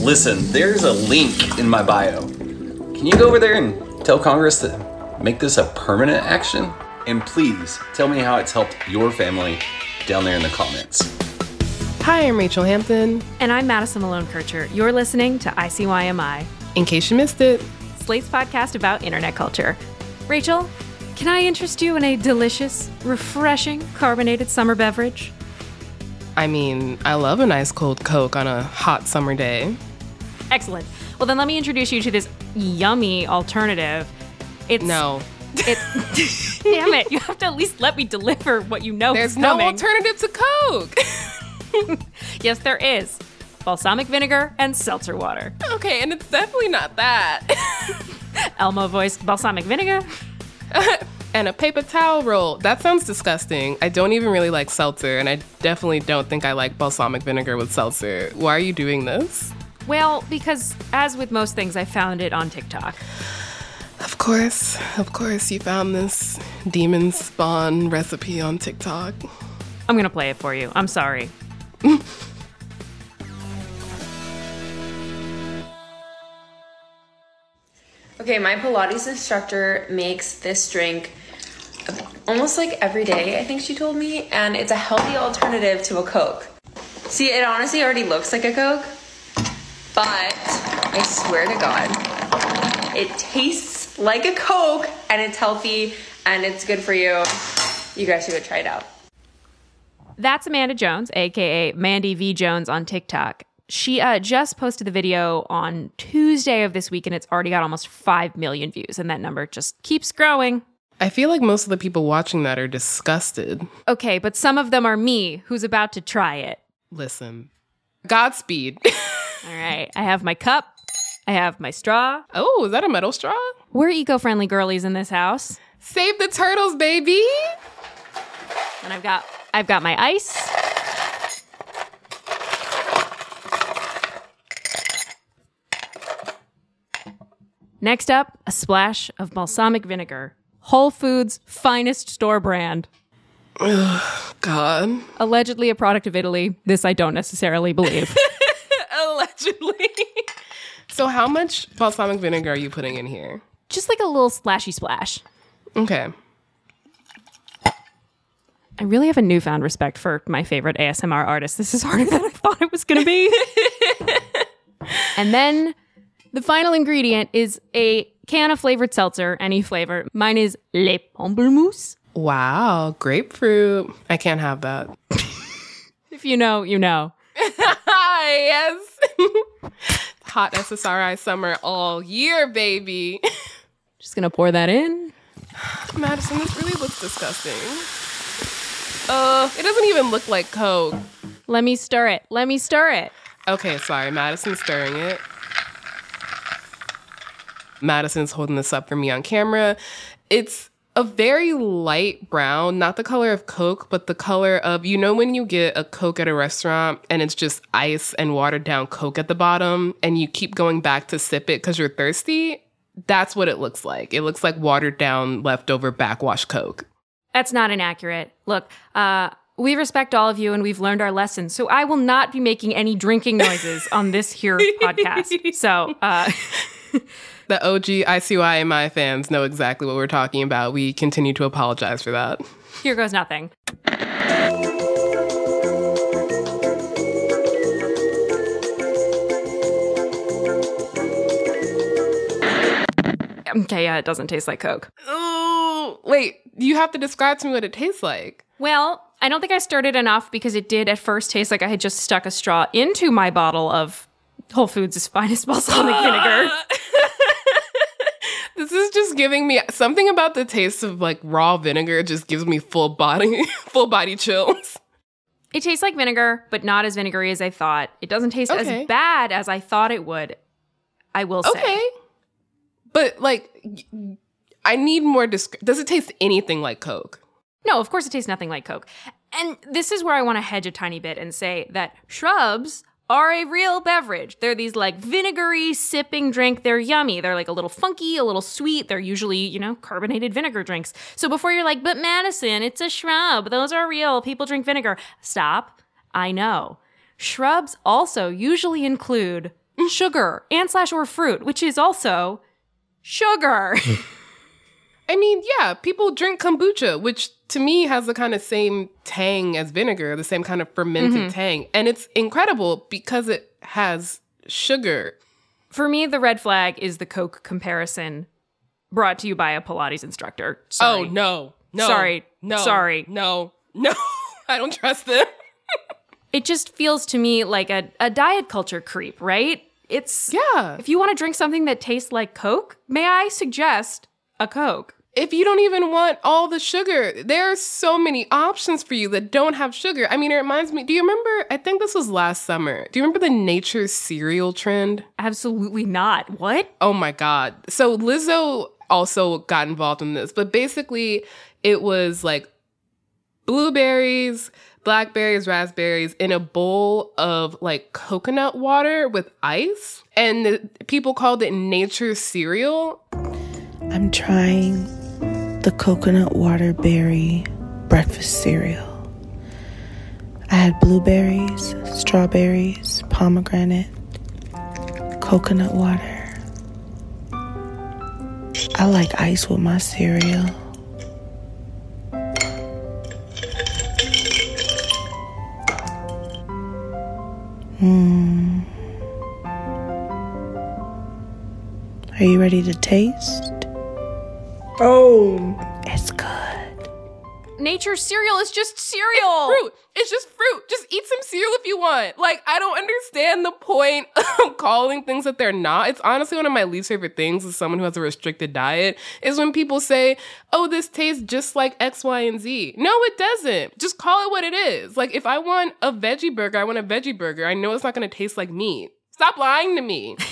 Listen, there's a link in my bio. Can you go over there and tell Congress to make this a permanent action? And please tell me how it's helped your family down there in the comments. Hi, I'm Rachelle Hampton. And I'm Madison Malone Kircher. You're listening to ICYMI, In case you missed it, Slate's podcast about internet culture. Rachelle, can I interest you in a delicious, refreshing, carbonated summer beverage? I mean, I love a nice cold Coke on a hot summer day. Excellent. Well, then let me introduce you to this yummy alternative. It's No, It's damn it! You have to at least let me deliver what you know. there's is no alternative to Coke. Yes, there is. Balsamic vinegar and seltzer water. okay, and it's definitely not that. Elmo voiced balsamic vinegar. and a paper towel roll. That sounds disgusting. I don't even really like seltzer, and I definitely don't think I like balsamic vinegar with seltzer. Why are you doing this? Well, because as with most things, I found it on TikTok. Of course, of course, you found this demon spawn recipe on TikTok. I'm gonna play it for you. I'm sorry. Okay, my Pilates instructor makes this drink almost like every day, I think she told me, and it's a healthy alternative to a Coke. See, it honestly already looks like a Coke, but I swear to God, it tastes like a Coke and it's healthy and it's good for you. You guys should go try it out. That's Amanda Jones, aka Mandy V Jones on TikTok. She uh, just posted the video on Tuesday of this week, and it's already got almost five million views, and that number just keeps growing. I feel like most of the people watching that are disgusted. Okay, but some of them are me, who's about to try it. Listen, Godspeed. All right, I have my cup, I have my straw. oh, is that a metal straw? We're eco-friendly girlies in this house, Save the turtles, baby. and I've got I've got my ice. Next up, a splash of balsamic vinegar. Whole Foods finest store brand. God. Allegedly a product of Italy. This I don't necessarily believe. Allegedly. so, how much balsamic vinegar are you putting in here? Just like a little splashy splash. Okay. I really have a newfound respect for my favorite ASMR artist. This is harder than I thought it was going to be. and then the final ingredient is a can of flavored seltzer, any flavor. Mine is Le Pamplemousse. Wow, grapefruit. I can't have that. If you know, you know. yes. Hot SSRI summer all year, baby. Just to pour that in. Madison, this really looks disgusting. Uh, it doesn't even look like Coke. Let me stir it. Let me stir it. Okay, sorry. Madison's stirring it. Madison's holding this up for me on camera. It's a very light brown, not the color of Coke, but the color of, you know, when you get a Coke at a restaurant and it's just ice and watered down Coke at the bottom and you keep going back to sip it because you're thirsty? That's what it looks like. It looks like watered down, leftover backwash Coke. That's not inaccurate. Look, uh, we respect all of you and we've learned our lessons. So I will not be making any drinking noises on this here podcast. So, uh, The OG ICYMI fans know exactly what we're talking about. We continue to apologize for that. here goes nothing. Okay, yeah, it doesn't taste like Coke. Oh, wait, you have to describe to me what it tastes like. Well, I don't think I stirred it enough because it did at first taste like I had just stuck a straw into my bottle of Whole Foods' is finest balsamic vinegar. This is just giving me something about the taste of like raw vinegar just gives me full body full body chills. It tastes like vinegar, but not as vinegary as I thought. It doesn't taste Okay. as bad as I thought it would. I will say. Okay. But like, I need more. Disc- Does it taste anything like Coke? No, of course it tastes nothing like Coke. And this is where I want to hedge a tiny bit and say that shrubs are a real beverage. They're these like vinegary sipping drink. They're yummy. They're like a little funky, a little sweet. They're usually, you know, carbonated vinegar drinks. So before you're like, but Madison, it's a shrub. Those are real. People drink vinegar. Stop. I know. Shrubs also usually include sugar and slash or fruit, which is also sugar. I mean, yeah, people drink kombucha, which to me has the kind of same tang as vinegar, the same kind of fermented mm-hmm. tang. And it's incredible because it has sugar. For me, the red flag is the Coke comparison brought to you by a Pilates instructor. Sorry. Oh, no. No. Sorry. No. Sorry. No. No. I don't trust them. It just feels to me like a, a diet culture creep, right? It's Yeah. If you want to drink something that tastes like Coke, may I suggest a Coke? If you don't even want all the sugar, there are so many options for you that don't have sugar. I mean, it reminds me. Do you remember? I think this was last summer. Do you remember the nature cereal trend? Absolutely not. What? Oh my God. So Lizzo also got involved in this, but basically it was like blueberries, blackberries, raspberries in a bowl of like coconut water with ice. And the, people called it nature cereal. I'm trying the coconut water berry breakfast cereal. I had blueberries, strawberries, pomegranate, coconut water. I like ice with my cereal. Hmm. Are you ready to taste? Oh, it's good. Nature cereal is just cereal. Fruit. It's just fruit. Just eat some cereal if you want. Like, I don't understand the point of calling things that they're not. It's honestly one of my least favorite things as someone who has a restricted diet is when people say, oh, this tastes just like X, Y, and Z. No, it doesn't. Just call it what it is. Like, if I want a veggie burger, I want a veggie burger. I know it's not going to taste like meat. Stop lying to me.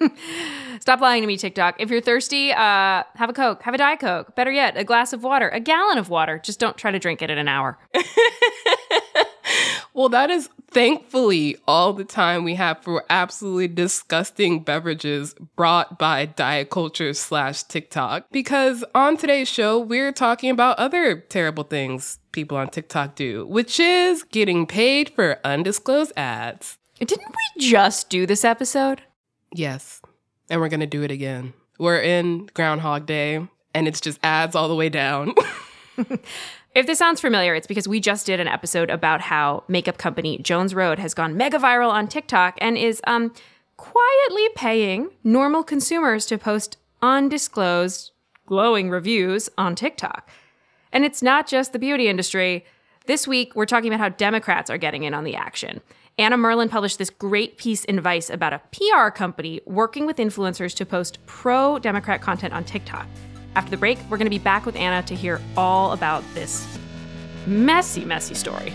Stop lying to me, TikTok. If you're thirsty, uh, have a Coke. Have a Diet Coke. Better yet, a glass of water, a gallon of water. Just don't try to drink it in an hour. Well, that is thankfully all the time we have for absolutely disgusting beverages brought by diet culture slash TikTok. Because on today's show, we're talking about other terrible things people on TikTok do, which is getting paid for undisclosed ads. Didn't we just do this episode? Yes. And we're going to do it again. We're in Groundhog Day, and it's just ads all the way down. If this sounds familiar, it's because we just did an episode about how makeup company Jones Road has gone mega viral on TikTok and is um quietly paying normal consumers to post undisclosed glowing reviews on TikTok. And it's not just the beauty industry. This week, we're talking about how Democrats are getting in on the action. Anna Merlan published this great piece in Vice about a PR company working with influencers to post pro Democrat content on TikTok. After the break, we're going to be back with Anna to hear all about this messy, messy story.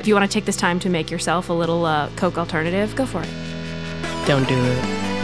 If you want to take this time to make yourself a little uh, Coke alternative, go for it. Don't do it.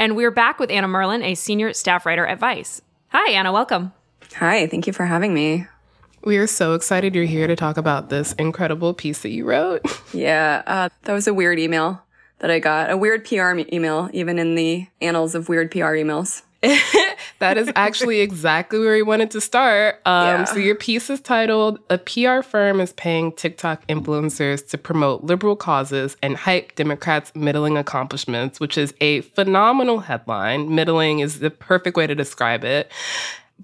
And we're back with Anna Merlan, a senior staff writer at Vice. Hi, Anna, welcome. Hi, thank you for having me. We are so excited you're here to talk about this incredible piece that you wrote. Yeah, uh, that was a weird email that I got. A weird PR email, even in the annals of weird PR emails. that is actually exactly where we wanted to start. Um, Yeah. So, your piece is titled A PR Firm is Paying TikTok Influencers to Promote Liberal Causes and Hype Democrats' Middling Accomplishments, which is a phenomenal headline. Middling is the perfect way to describe it.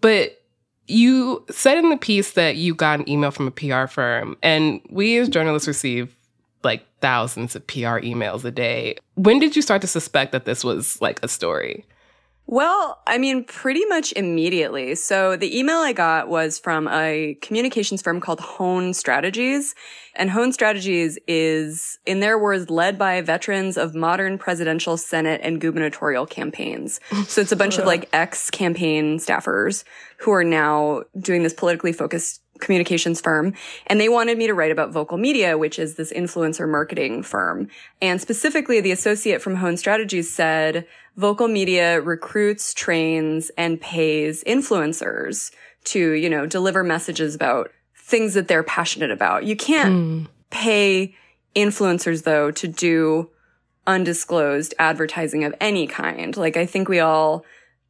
But you said in the piece that you got an email from a PR firm, and we as journalists receive like thousands of PR emails a day. When did you start to suspect that this was like a story? Well, I mean, pretty much immediately. So the email I got was from a communications firm called Hone Strategies. And Hone Strategies is, in their words, led by veterans of modern presidential, senate, and gubernatorial campaigns. So it's a bunch of like ex campaign staffers who are now doing this politically focused communications firm and they wanted me to write about vocal media which is this influencer marketing firm. And specifically the associate from hone strategies said vocal media recruits trains and pays influencers to you know deliver messages about things that they're passionate about. You can't hmm. pay influencers though to do undisclosed advertising of any kind. Like i think we all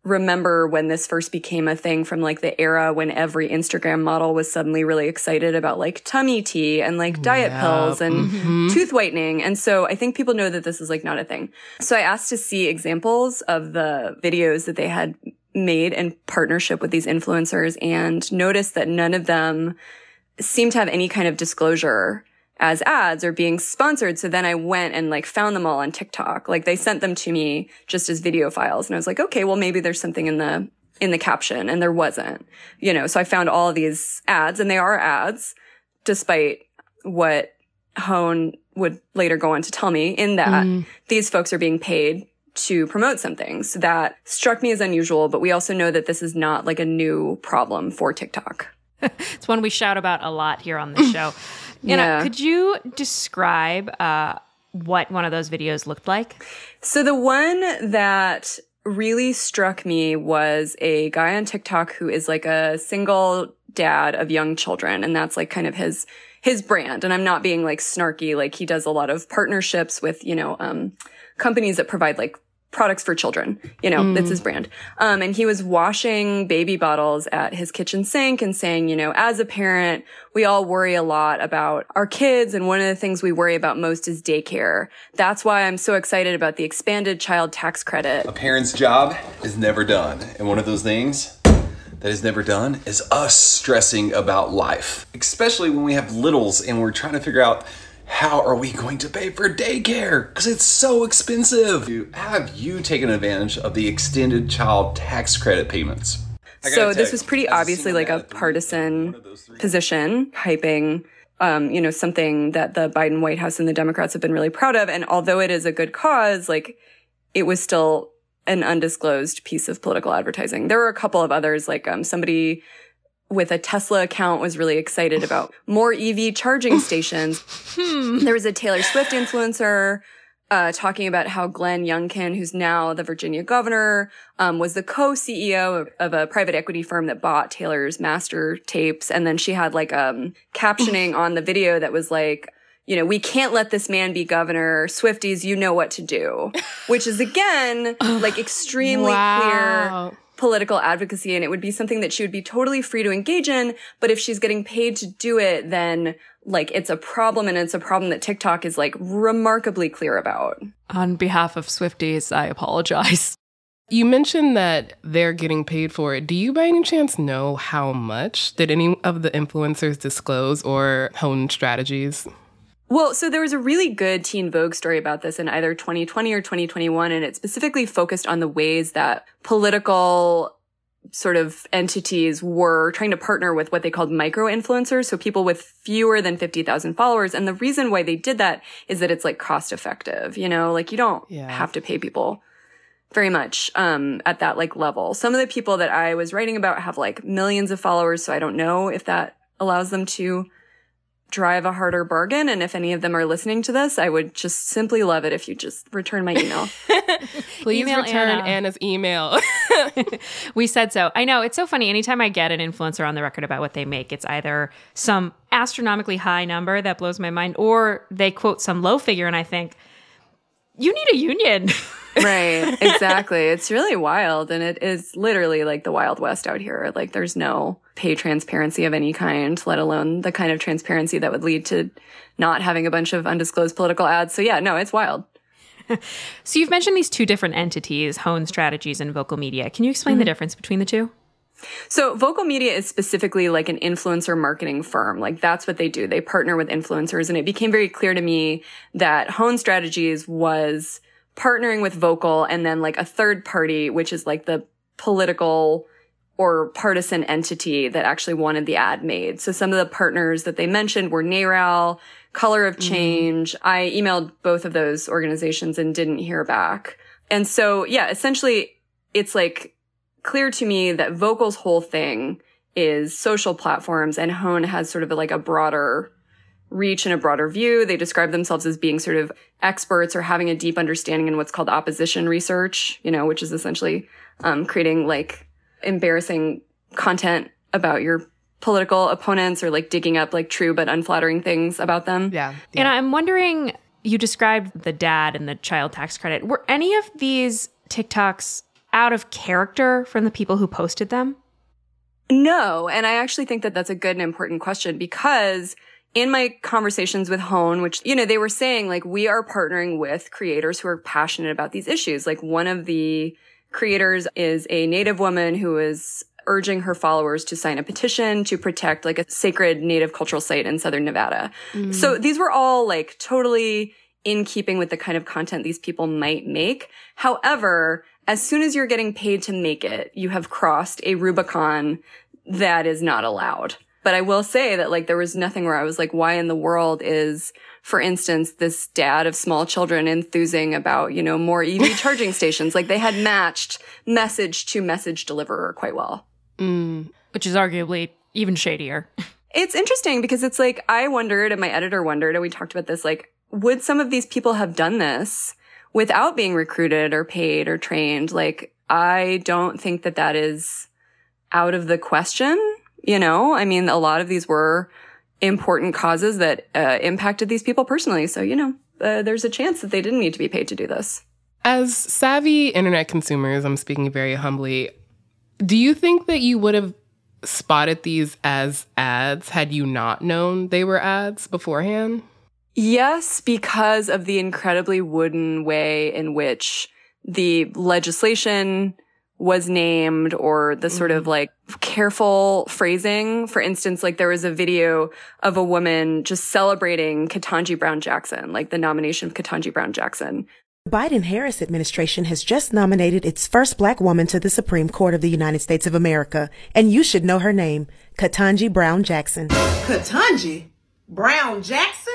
remember when this first became a thing from like the era when every Instagram model was suddenly really excited about like tummy tea and like diet Yeah. pills and Mhm. tooth whitening. And so I think people know that this is like not a thing. So I asked to see examples of the videos that they had made in partnership with these influencers and noticed that none of them seemed to have any kind of disclosure as ads or being sponsored. So then I went and like found them all on TikTok. Like they sent them to me just as video files. And I was like, okay, well, maybe there's something in the, in the caption and there wasn't, you know, so I found all of these ads and they are ads despite what Hone would later go on to tell me in that Mm. these folks are being paid to promote something. So that struck me as unusual, but we also know that this is not like a new problem for TikTok. It's one we shout about a lot here on this show. Anna, Yeah. could you describe uh, what one of those videos looked like? So the one that really struck me was a guy on TikTok who is like a single dad of young children. And that's like kind of his, his brand. And I'm not being like snarky. Like he does a lot of partnerships with, you know, um, companies that provide like products for children. You know, that's his brand. Um, and he was washing baby bottles at his kitchen sink and saying, you know, as a parent, we all worry a lot about our kids. And one of the things we worry about most is daycare. That's why I'm so excited about the expanded child tax credit. A parent's job is never done. And one of those things that is never done is us stressing about life, especially when we have littles and we're trying to figure out how are we going to pay for daycare because it's so expensive. Have you taken advantage of the extended child tax credit payments? So this was pretty obviously like a partisan position, hyping, um, you know, something that the Biden White House and the Democrats have been really proud of. And although it is a good cause, like it was still an undisclosed piece of political advertising. There were a couple of others, like um, somebody with a Tesla account was really excited about more EV charging stations. There was a Taylor Swift influencer uh, talking about how Glenn Youngkin, who's now the Virginia governor, um, was the co-CEO of, of a private equity firm that bought Taylor's master tapes. And then she had like um, captioning on the video that was like, you know, we can't let this man be governor. Swifties, you know what to do, which is again like extremely Wow. clear political advocacy and it would be something that she would be totally free to engage in. But if she's getting paid to do it, then like it's a problem and it's a problem that TikTok is like remarkably clear about. On behalf of Swifties, I apologize. You mentioned that they're getting paid for it. Do you by any chance know how much? Did any of the influencers disclose or hone strategies? Well, so there was a really good Teen Vogue story about this in either 2020 or 2021, and it specifically focused on the ways that political sort of entities were trying to partner with what they called micro influencers. So people with fewer than 50,000 followers. And the reason why they did that is that it's like cost effective, you know, like you don't Yeah. have to pay people very much um, at that like level. Some of the people that I was writing about have like millions of followers, so I don't know if that allows them to drive a harder bargain. And if any of them are listening to this, I would just simply love it if you just return my email. Please Email return Anna. Anna's email. We said so. I know it's so funny. Anytime I get an influencer on the record about what they make, it's either some astronomically high number that blows my mind, or they quote some low figure, and I think you need a union. right. Exactly. It's really wild. And it is literally like the Wild West out here. Like there's no pay transparency of any kind, let alone the kind of transparency that would lead to not having a bunch of undisclosed political ads. So yeah, no, it's wild. so you've mentioned these two different entities, Hone Strategies and Vocal Media. Can you explain the mm-hmm. difference between the two? So Vocal Media is specifically like an influencer marketing firm. Like that's what they do. They partner with influencers. And it became very clear to me that Hone Strategies was partnering with Vocal and then like a third party, which is like the political or partisan entity that actually wanted the ad made. So some of the partners that they mentioned were NARAL, Color of Change. I emailed both of those organizations and didn't hear back. And so, yeah, essentially it's like clear to me that Vocal's whole thing is social platforms and Hone has sort of like a broader reach and a broader view. They describe themselves as being sort of experts or having a deep understanding in what's called opposition research, you know, which is essentially um, creating like embarrassing content about your political opponents or like digging up like true but unflattering things about them. yeah. And I'm wondering, you described the dad and the child tax credit. Were any of these TikToks out of character from the people who posted them? No. And I actually think that that's a good and important question because in my conversations with Hone, which, you know, they were saying like, we are partnering with creators who are passionate about these issues. Like one of the creators is a native woman who is urging her followers to sign a petition to protect like a sacred native cultural site in southern Nevada. Mm. So these were all like totally in keeping with the kind of content these people might make. However, as soon as you're getting paid to make it, you have crossed a Rubicon that is not allowed. But I will say that like there was nothing where I was like, why in the world is, for instance, this dad of small children enthusing about, you know, more EV charging stations? Like they had matched message to message deliverer quite well. Mm, which is arguably even shadier. It's interesting because it's like, I wondered and my editor wondered, and we talked about this, like, would some of these people have done this without being recruited or paid or trained? Like, I don't think that that is out of the question. You know, I mean, a lot of these were important causes that uh, impacted these people personally. So, you know, uh, there's a chance that they didn't need to be paid to do this. As savvy internet consumers, I'm speaking very humbly. Do you think that you would have spotted these as ads had you not known they were ads beforehand? Yes, because of the incredibly wooden way in which the legislation was named or the sort of mm-hmm. like careful phrasing. For instance, like there was a video of a woman just celebrating Ketanji Brown Jackson, like the nomination of Ketanji Brown Jackson. The Biden-Harris administration has just nominated its first black woman to the Supreme Court of the United States of America, and you should know her name, Ketanji Brown Jackson. Ketanji Brown Jackson?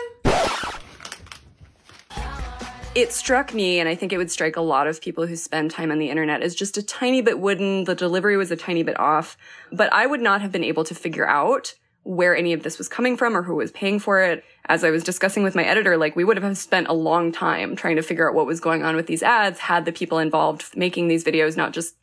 It struck me, and I think it would strike a lot of people who spend time on the internet as just a tiny bit wooden. The delivery was a tiny bit off, but I would not have been able to figure out where any of this was coming from or who was paying for it. As I was discussing with my editor, like we would have spent a long time trying to figure out what was going on with these ads had the people involved making these videos not just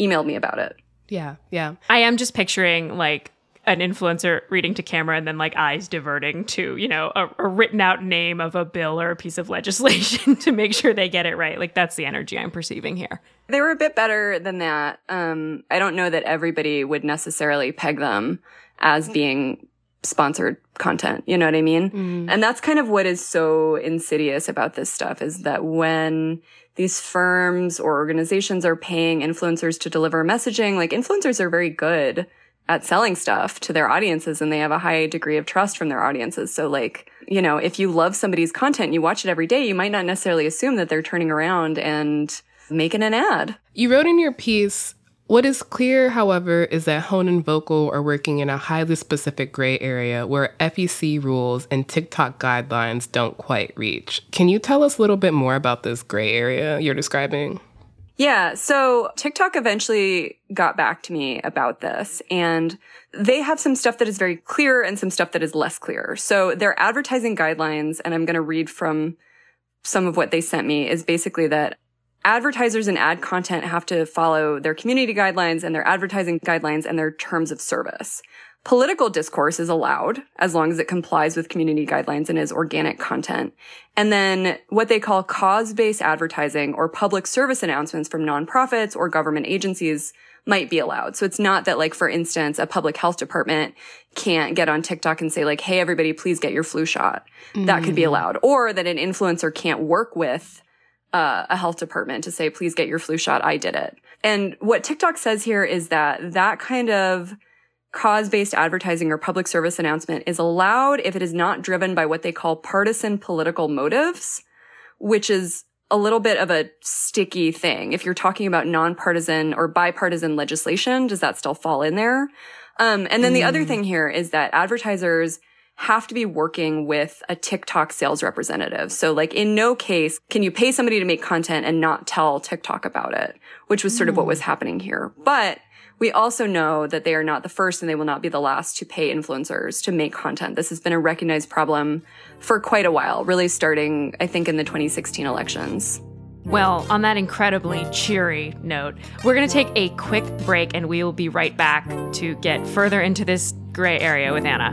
emailed me about it. Yeah, yeah. I am just picturing like an influencer reading to camera and then like eyes diverting to, you know, a, a written out name of a bill or a piece of legislation to make sure they get it right. Like that's the energy I'm perceiving here. They were a bit better than that. Um, I don't know that everybody would necessarily peg them as being sponsored content. You know what I mean? And that's kind of what is so insidious about this stuff is that when these firms or organizations are paying influencers to deliver messaging, like influencers are very good at selling stuff to their audiences and they have a high degree of trust from their audiences. So like, you know, if you love somebody's content, you watch it every day, you might not necessarily assume that they're turning around and making an ad. You wrote in your piece, what is clear, however, is that Hone and Vocal are working in a highly specific gray area where FEC rules and TikTok guidelines don't quite reach. Can you tell us a little bit more about this gray area you're describing? Yeah. So TikTok eventually got back to me about this and they have some stuff that is very clear and some stuff that is less clear. So their advertising guidelines, and I'm going to read from some of what they sent me is basically that advertisers and ad content have to follow their community guidelines and their advertising guidelines and their terms of service. Political discourse is allowed as long as it complies with community guidelines and is organic content. And then what they call cause-based advertising or public service announcements from nonprofits or government agencies might be allowed. So it's not that like, for instance, a public health department can't get on TikTok and say like, Hey, everybody, please get your flu shot. Mm. That could be mm. allowed. Or that an influencer can't work with uh, a health department to say, please get your flu shot. I did it. And what TikTok says here is that that kind of cause-based advertising or public service announcement is allowed if it is not driven by what they call partisan political motives, which is a little bit of a sticky thing. If you're talking about nonpartisan or bipartisan legislation, does that still fall in there? Um, and then mm. the other mm. thing here is that advertisers have to be working with a TikTok sales representative. So like in no case can you pay somebody to make content and not tell TikTok about it, which was sort of what was mm. happening here. But we also know that they are not the first and they will not be the last to pay influencers to make content. This has been a recognized problem for quite a while, really starting, I think, in the 2016 elections. Well, on that incredibly cheery note, we're going to take a quick break and we will be right back to get further into this gray area with Anna.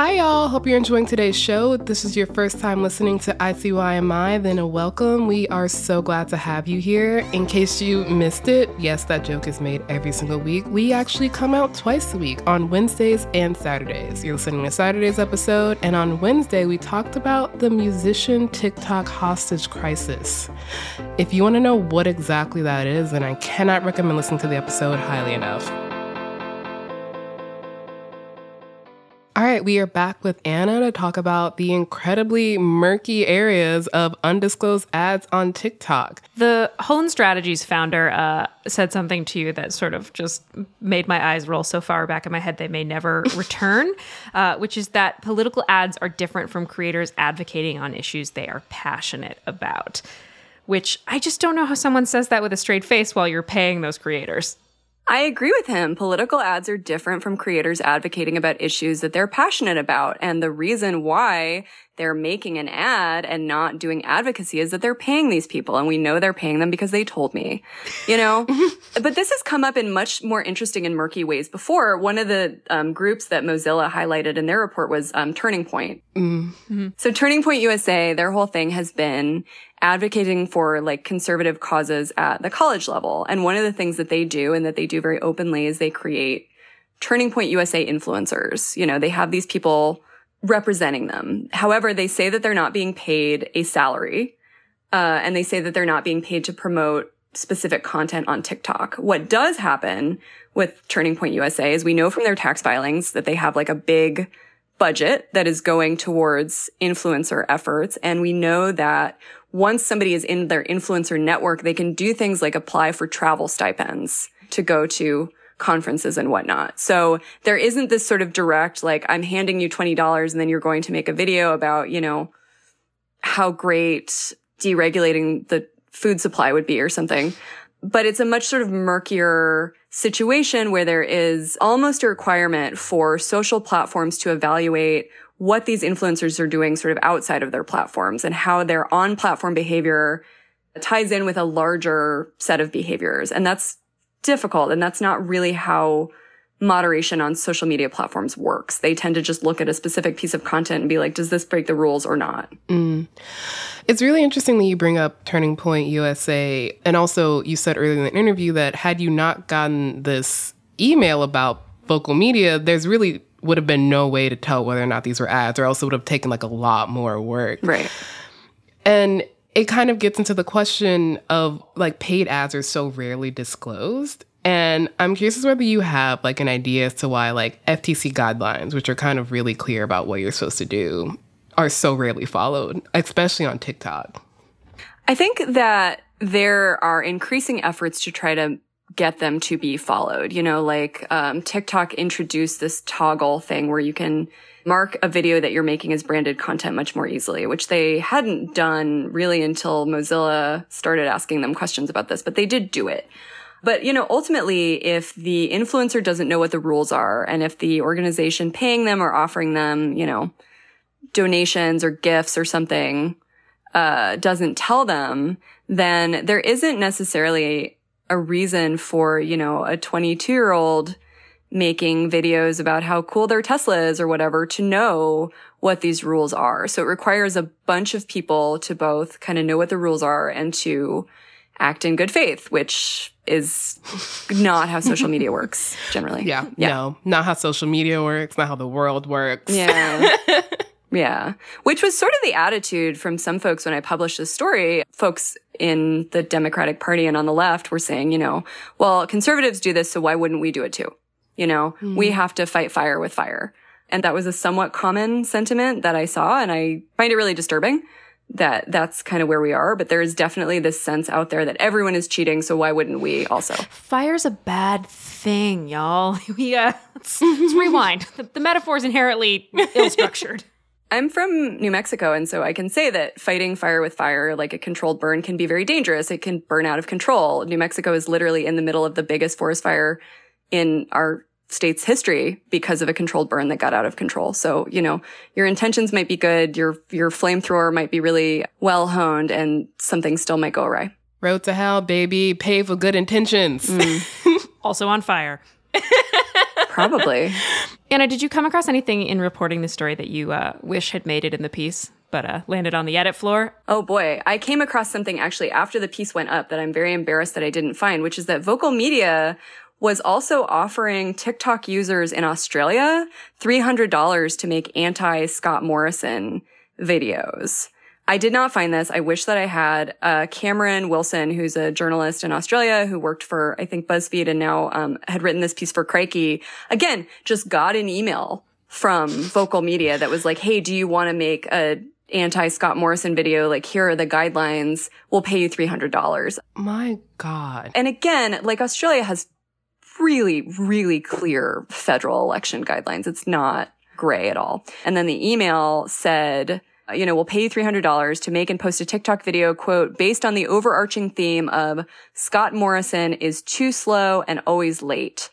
Hi, y'all. Hope you're enjoying today's show. If this is your first time listening to ICYMI, then a welcome. We are so glad to have you here. In case you missed it, yes, that joke is made every single week. We actually come out twice a week on Wednesdays and Saturdays. You're listening to Saturday's episode, and on Wednesday, we talked about the musician TikTok hostage crisis. If you want to know what exactly that is, then I cannot recommend listening to the episode highly enough. All right, we are back with Anna to talk about the incredibly murky areas of undisclosed ads on TikTok. The Hone Strategies founder uh, said something to you that sort of just made my eyes roll so far back in my head they may never return, uh, which is that political ads are different from creators advocating on issues they are passionate about. Which I just don't know how someone says that with a straight face while you're paying those creators. I agree with him. Political ads are different from creators advocating about issues that they're passionate about. And the reason why they're making an ad and not doing advocacy is that they're paying these people. And we know they're paying them because they told me, you know, but this has come up in much more interesting and murky ways before. One of the um, groups that Mozilla highlighted in their report was um, Turning Point. Mm-hmm. So Turning Point USA, their whole thing has been advocating for like conservative causes at the college level. And one of the things that they do and that they do very openly is they create Turning Point USA influencers. You know, they have these people representing them. However, they say that they're not being paid a salary. Uh, and they say that they're not being paid to promote specific content on TikTok. What does happen with Turning Point USA is we know from their tax filings that they have like a big budget that is going towards influencer efforts. And we know that once somebody is in their influencer network, they can do things like apply for travel stipends to go to conferences and whatnot. So there isn't this sort of direct, like, I'm handing you $20 and then you're going to make a video about, you know, how great deregulating the food supply would be or something. But it's a much sort of murkier situation where there is almost a requirement for social platforms to evaluate what these influencers are doing sort of outside of their platforms and how their on platform behavior ties in with a larger set of behaviors. And that's difficult. And that's not really how moderation on social media platforms works. They tend to just look at a specific piece of content and be like, does this break the rules or not? Mm. It's really interesting that you bring up Turning Point USA. And also, you said earlier in the interview that had you not gotten this email about Vocal Media, there's really would have been no way to tell whether or not these were ads, or else it would have taken like a lot more work. Right. And it kind of gets into the question of like paid ads are so rarely disclosed. And I'm curious as whether you have like an idea as to why like FTC guidelines, which are kind of really clear about what you're supposed to do, are so rarely followed, especially on TikTok. I think that there are increasing efforts to try to get them to be followed. You know, like um, TikTok introduced this toggle thing where you can mark a video that you're making as branded content much more easily, which they hadn't done really until Mozilla started asking them questions about this, but they did do it. But, you know, ultimately, if the influencer doesn't know what the rules are and if the organization paying them or offering them, you know, donations or gifts or something, uh, doesn't tell them, then there isn't necessarily a reason for, you know, a 22 year old making videos about how cool their Tesla is or whatever to know what these rules are. So it requires a bunch of people to both kind of know what the rules are and to act in good faith, which is not how social media works generally. Yeah, yeah. No, not how social media works, not how the world works. Yeah. yeah. Which was sort of the attitude from some folks when I published this story. Folks in the Democratic Party and on the left were saying, you know, well, conservatives do this, so why wouldn't we do it too? You know, mm. we have to fight fire with fire. And that was a somewhat common sentiment that I saw, and I find it really disturbing that that's kind of where we are. But there is definitely this sense out there that everyone is cheating, so why wouldn't we also? Fire's a bad thing, y'all. We uh, let's, let's rewind. The, the metaphor is inherently ill-structured. I'm from New Mexico, and so I can say that fighting fire with fire, like a controlled burn, can be very dangerous. It can burn out of control. New Mexico is literally in the middle of the biggest forest fire in our state's history because of a controlled burn that got out of control. So, you know, your intentions might be good, your your flamethrower might be really well honed, and something still might go awry. Road to hell, baby, pay for good intentions. Mm. also on fire. Probably. Anna, did you come across anything in reporting the story that you uh, wish had made it in the piece? But uh, landed on the edit floor. Oh boy, I came across something actually after the piece went up that I'm very embarrassed that I didn't find, which is that Vocal Media was also offering TikTok users in Australia $300 to make anti Scott Morrison videos. I did not find this. I wish that I had. Uh, Cameron Wilson, who's a journalist in Australia who worked for, I think, BuzzFeed and now um, had written this piece for Crikey, again, just got an email from Vocal Media that was like, hey, do you want to make a anti Scott Morrison video? Like, here are the guidelines. We'll pay you $300. My God. And again, like Australia has really, really clear federal election guidelines. It's not gray at all. And then the email said, uh, you know, we'll pay you $300 to make and post a TikTok video, quote, based on the overarching theme of Scott Morrison is too slow and always late.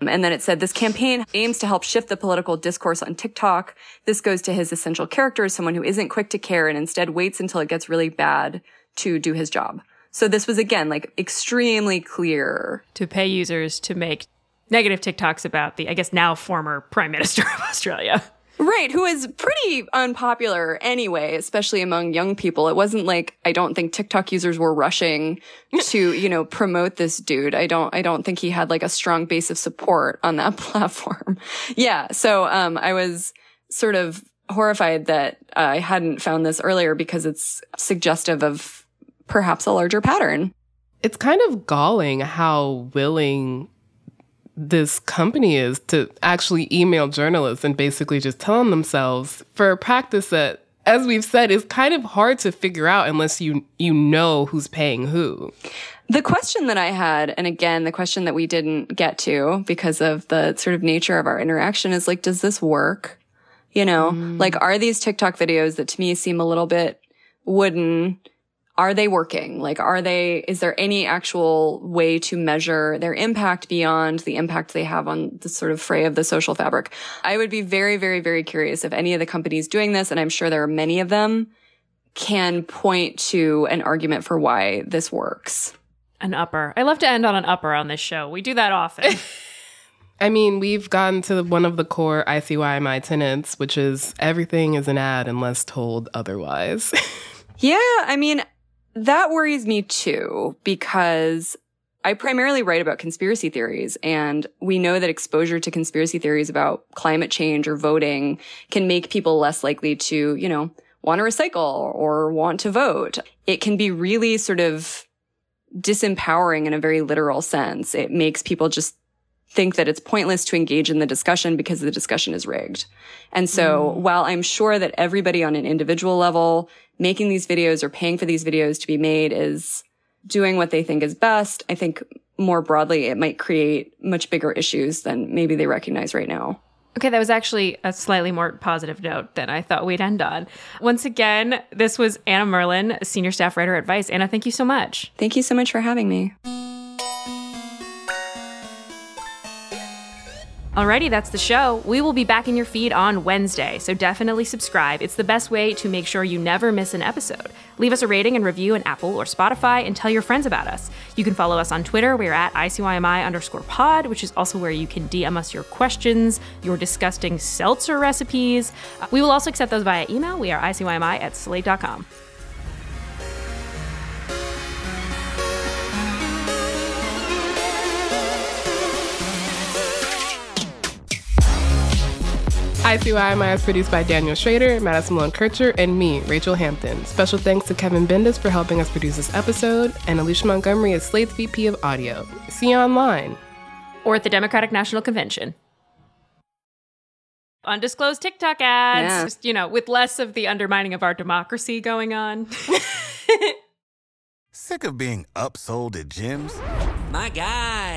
Um, and then it said this campaign aims to help shift the political discourse on TikTok. This goes to his essential character as someone who isn't quick to care and instead waits until it gets really bad to do his job. So this was again like extremely clear to pay users to make negative TikToks about the, I guess now former Prime Minister of Australia. Right, who is pretty unpopular anyway, especially among young people. It wasn't like I don't think TikTok users were rushing to, you know, promote this dude. I don't I don't think he had like a strong base of support on that platform. yeah, so um I was sort of horrified that uh, I hadn't found this earlier because it's suggestive of perhaps a larger pattern. It's kind of galling how willing this company is to actually email journalists and basically just tell them themselves for a practice that as we've said is kind of hard to figure out unless you you know who's paying who. The question that I had, and again, the question that we didn't get to because of the sort of nature of our interaction is like, does this work? You know, mm. like, are these TikTok videos that to me seem a little bit wooden? Are they working? Like, are they, is there any actual way to measure their impact beyond the impact they have on the sort of fray of the social fabric? I would be very, very, very curious if any of the companies doing this, and I'm sure there are many of them, can point to an argument for why this works. An upper. I love to end on an upper on this show. We do that often. I mean, we've gotten to one of the core ICYMI tenants, which is everything is an ad unless told otherwise. yeah, I mean, that worries me too, because I primarily write about conspiracy theories, and we know that exposure to conspiracy theories about climate change or voting can make people less likely to, you know, want to recycle or want to vote. It can be really sort of disempowering in a very literal sense. It makes people just think that it's pointless to engage in the discussion because the discussion is rigged. And so mm. while I'm sure that everybody on an individual level making these videos or paying for these videos to be made is doing what they think is best, I think more broadly, it might create much bigger issues than maybe they recognize right now. Okay, that was actually a slightly more positive note than I thought we'd end on. Once again, this was Anna Merlan, senior staff writer at Vice. Anna, thank you so much. Thank you so much for having me. Alrighty, that's the show. We will be back in your feed on Wednesday, so definitely subscribe. It's the best way to make sure you never miss an episode. Leave us a rating and review in Apple or Spotify and tell your friends about us. You can follow us on Twitter. We're at ICYMI underscore pod, which is also where you can DM us your questions, your disgusting seltzer recipes. Uh, we will also accept those via email. We are ICYMI at slate.com. ICYMI is produced by Daniel Schroeder, Madison Malone Kircher, and me, Rachelle Hampton. Special thanks to Kevin Bendis for helping us produce this episode, and Alicia Montgomery is Slate's VP of Audio. See you online. Or at the Democratic National Convention. Undisclosed TikTok ads, yeah. just, you know, with less of the undermining of our democracy going on. Sick of being upsold at gyms? My